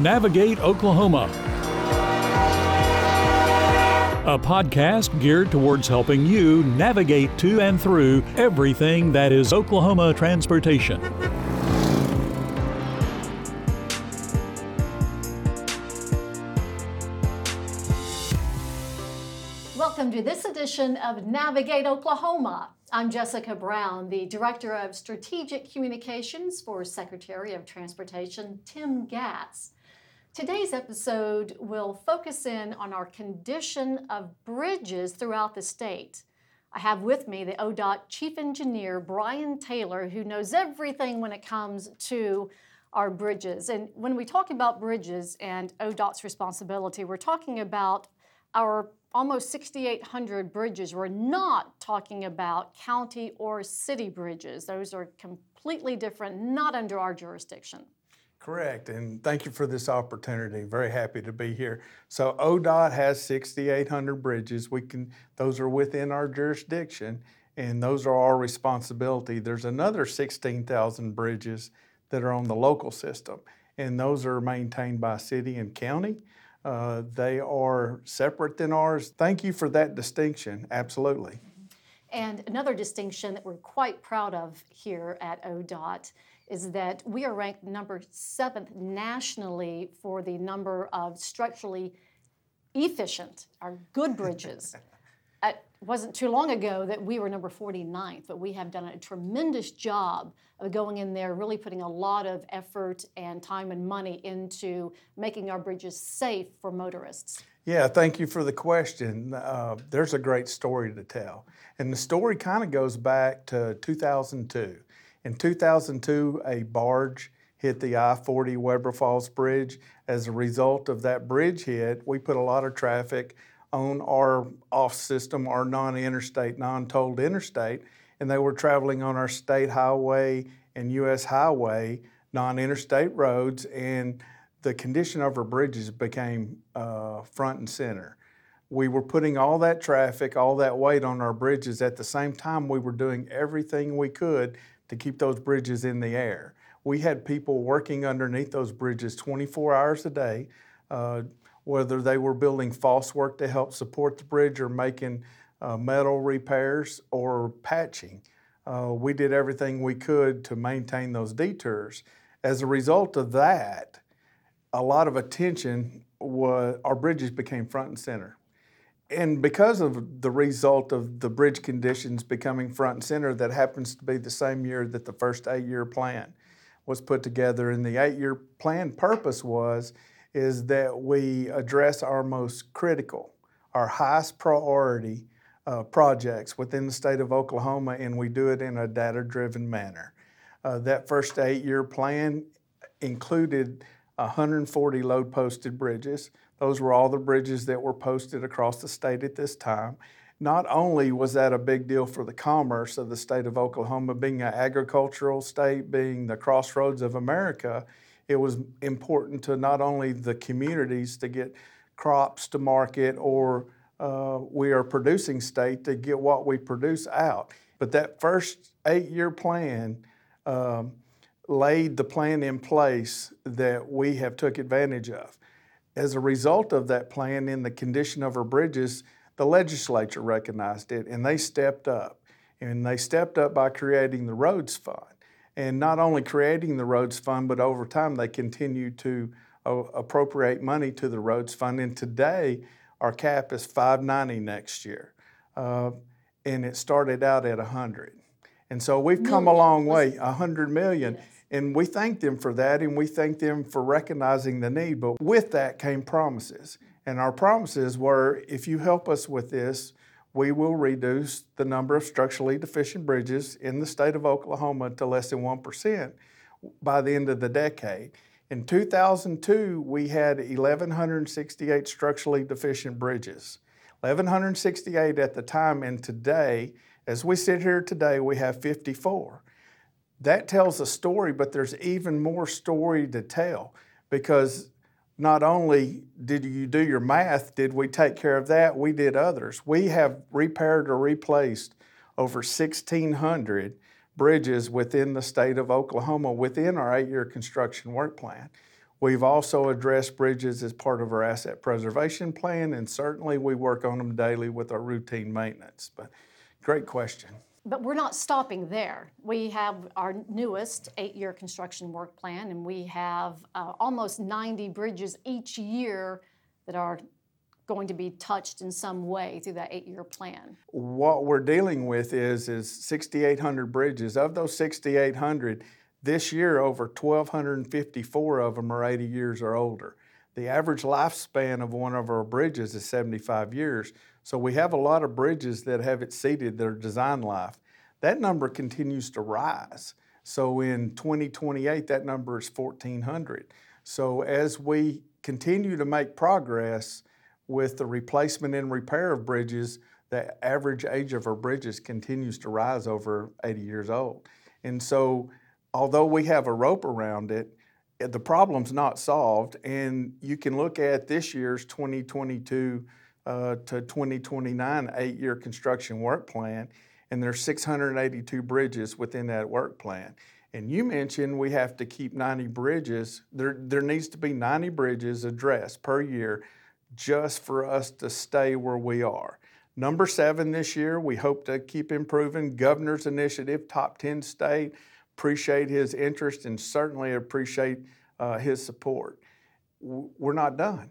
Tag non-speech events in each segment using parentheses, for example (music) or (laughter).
Navigate Oklahoma, a podcast geared towards helping you navigate to and through everything that is Oklahoma transportation. Welcome to this edition of Navigate Oklahoma. I'm Jessica Brown, the Director of Strategic Communications for Secretary of Transportation Tim Gatz. Today's episode will focus in on our condition of bridges throughout the state. I have with me the ODOT Chief Engineer Brian Taylor, who knows everything when it comes to our bridges. And when we talk about bridges and ODOT's responsibility, we're talking about our almost 6,800 bridges. We're not talking about county or city bridges. Those are completely different, not under our jurisdiction. Correct, and thank you for this opportunity. Very happy to be here. So ODOT has 6,800 bridges. We can; those are within our jurisdiction, and those are our responsibility. There's another 16,000 bridges that are on the local system, and those are maintained by city and county. Uh, they are separate than ours. Thank you for that distinction. Absolutely. And another distinction that we're quite proud of here at ODOT is that we are ranked number seventh nationally for the number of structurally efficient, our good bridges. (laughs) it wasn't too long ago that we were number 49th, but we have done a tremendous job of going in there, really putting a lot of effort and time and money into making our bridges safe for motorists. Yeah, thank you for the question. Uh, there's a great story to tell. And the story kind of goes back to 2002. In 2002, a barge hit the I 40 Webbers Falls Bridge. As a result of that bridge hit, we put a lot of traffic on our off system, our non interstate, non tolled interstate, and they were traveling on our state highway and U.S. highway, non interstate roads, and the condition of our bridges became uh, front and center. We were putting all that traffic, all that weight on our bridges. At the same time, we were doing everything we could to keep those bridges in the air. We had people working underneath those bridges 24 hours a day, uh, whether they were building false work to help support the bridge or making uh, metal repairs or patching. Uh, we did everything we could to maintain those detours. As a result of that, a lot of attention was our bridges became front and center and because of the result of the bridge conditions becoming front and center, that happens to be the same year that the first eight-year plan was put together. And the eight-year plan purpose was is that we address our most critical, our highest priority uh, projects within the state of Oklahoma, and we do it in a data-driven manner. Uh, that first eight-year plan included 140 load posted bridges. Those were all the bridges that were posted across the state at this time. Not only was that a big deal for the commerce of the state of Oklahoma, being an agricultural state, being the crossroads of America, it was important to not only the communities to get crops to market or uh, we are producing state to get what we produce out. But that first eight year plan um, laid the plan in place that we have took advantage of. As a result of that plan in the condition of our bridges, the legislature recognized it and they stepped up. And they stepped up by creating the Roads Fund. And not only creating the Roads Fund, but over time they continued to uh, appropriate money to the Roads Fund. And today, our cap is 590 next year. Uh, and it started out at 100. And so we've come a long way, 100 million. Yes. And we thank them for that and we thank them for recognizing the need. But with that came promises. And our promises were if you help us with this, we will reduce the number of structurally deficient bridges in the state of Oklahoma to less than 1% by the end of the decade. In 2002, we had 1,168 structurally deficient bridges. 1,168 at the time, and today, as we sit here today, we have 54 that tells a story, but there's even more story to tell because not only did you do your math, did we take care of that? We did others. We have repaired or replaced over 1,600 bridges within the state of Oklahoma within our eight year construction work plan. We've also addressed bridges as part of our asset preservation plan, and certainly we work on them daily with our routine maintenance. But great question. But we're not stopping there. We have our newest eight year construction work plan, and we have uh, almost 90 bridges each year that are going to be touched in some way through that eight year plan. What we're dealing with is, is 6,800 bridges. Of those 6,800, this year, over 1,254 of them are 80 years or older. The average lifespan of one of our bridges is 75 years. So we have a lot of bridges that have exceeded their design life. That number continues to rise. So in 2028, that number is 1,400. So as we continue to make progress with the replacement and repair of bridges, the average age of our bridges continues to rise over 80 years old. And so although we have a rope around it, eh, the problem's not solved. And you can look at this year's 2022 uh, to 2029 eight year construction work plan, and there's 682 bridges within that work plan. And you mentioned we have to keep 90 bridges. There, there needs to be 90 bridges addressed per year just for us to stay where we are. Number seven this year, we hope to keep improving. Governor's initiative, top 10 state appreciate his interest and certainly appreciate uh, his support. We're not done.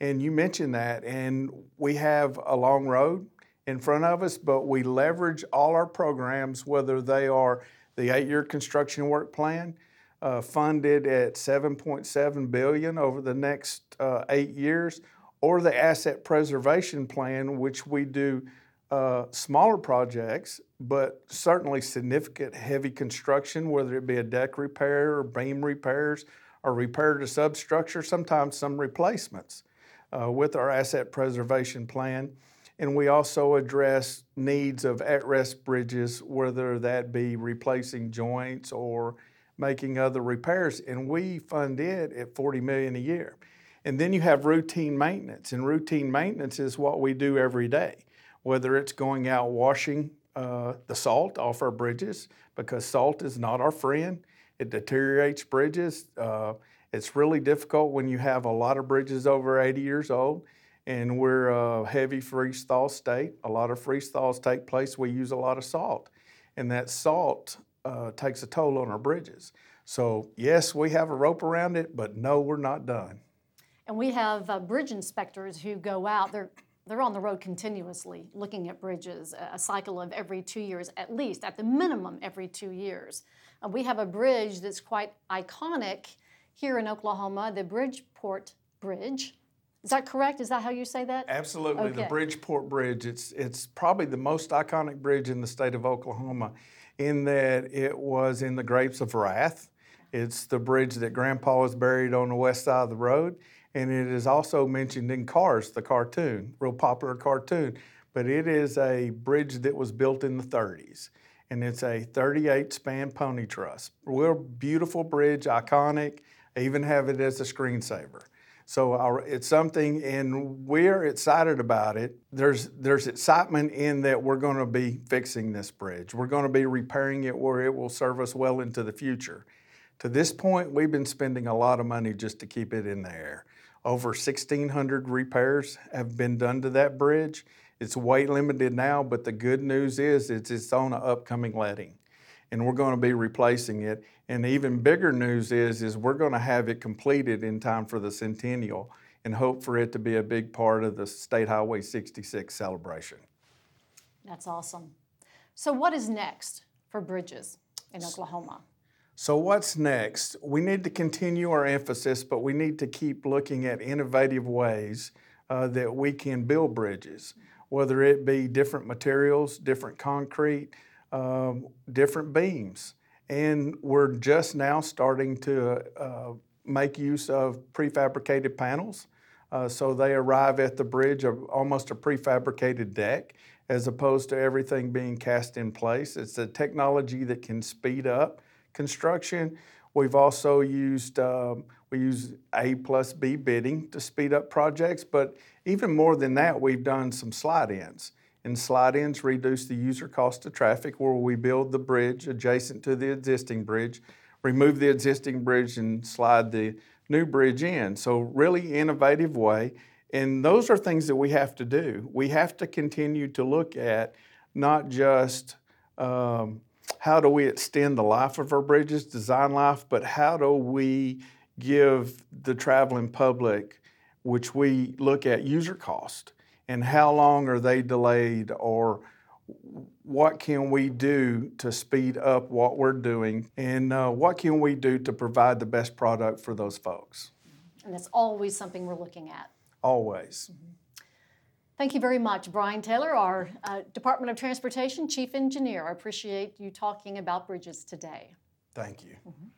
And you mentioned that, and we have a long road in front of us, but we leverage all our programs, whether they are the eight-year construction work plan, uh, funded at 7.7 billion over the next uh, eight years, or the asset preservation plan, which we do uh, smaller projects, but certainly significant heavy construction, whether it be a deck repair or beam repairs or repair to substructure, sometimes some replacements uh, with our asset preservation plan. And we also address needs of at-rest bridges, whether that be replacing joints or making other repairs. And we fund it at 40 million a year. And then you have routine maintenance, and routine maintenance is what we do every day whether it's going out washing uh, the salt off our bridges, because salt is not our friend. It deteriorates bridges. Uh, it's really difficult when you have a lot of bridges over 80 years old, and we're a heavy freeze thaw state. A lot of freeze thaws take place. We use a lot of salt, and that salt uh, takes a toll on our bridges. So, yes, we have a rope around it, but no, we're not done. And we have uh, bridge inspectors who go out. They're they're on the road continuously looking at bridges, a cycle of every two years, at least, at the minimum, every two years. Uh, we have a bridge that's quite iconic here in Oklahoma, the Bridgeport Bridge. Is that correct? Is that how you say that? Absolutely. Okay. The Bridgeport Bridge. It's it's probably the most iconic bridge in the state of Oklahoma in that it was in the Grapes of Wrath. It's the bridge that Grandpa was buried on the west side of the road and it is also mentioned in Cars, the cartoon, real popular cartoon. But it is a bridge that was built in the 30s, and it's a 38 span pony truss. Real beautiful bridge, iconic. Even have it as a screensaver. So our, it's something, and we're excited about it. There's there's excitement in that we're going to be fixing this bridge. We're going to be repairing it where it will serve us well into the future. To this point, we've been spending a lot of money just to keep it in the air. Over 1,600 repairs have been done to that bridge. It's weight limited now, but the good news is it's, it's on an upcoming letting. And we're going to be replacing it. And even bigger news is, is we're going to have it completed in time for the centennial and hope for it to be a big part of the State Highway 66 celebration. That's awesome. So, what is next for bridges in Oklahoma? So, what's next? We need to continue our emphasis, but we need to keep looking at innovative ways uh, that we can build bridges, whether it be different materials, different concrete, um, different beams. And we're just now starting to uh, make use of prefabricated panels. Uh, so they arrive at the bridge of almost a prefabricated deck as opposed to everything being cast in place. It's a technology that can speed up construction. We've also used um, we use A plus B bidding to speed up projects, but even more than that, we've done some slide ins. And slide ins reduce the user cost of traffic where we build the bridge adjacent to the existing bridge, remove the existing bridge, and slide the new bridge in. So, really innovative way. And those are things that we have to do. We have to continue to look at not just um, how do we extend the life of our bridges, design life, but how do we give the traveling public, which we look at user cost and how long are they delayed or what can we do to speed up what we're doing and uh, what can we do to provide the best product for those folks? And that's always something we're looking at. Always. Mm-hmm. thank you very much brian taylor our uh, department of transportation chief engineer. I appreciate you talking about bridges today. Thank you. Mm-hmm.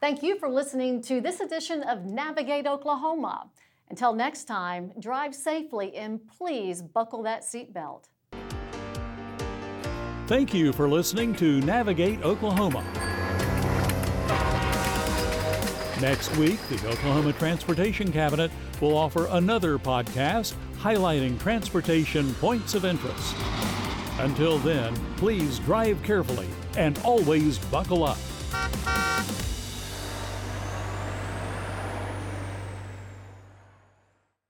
thank you for listening to this edition of navigate oklahoma until next time drive safely and please buckle that seatbelt Thank you for listening to Navigate Oklahoma. Next week, the Oklahoma Transportation Cabinet will offer another podcast highlighting transportation points of interest. Until then, please drive carefully and always buckle up.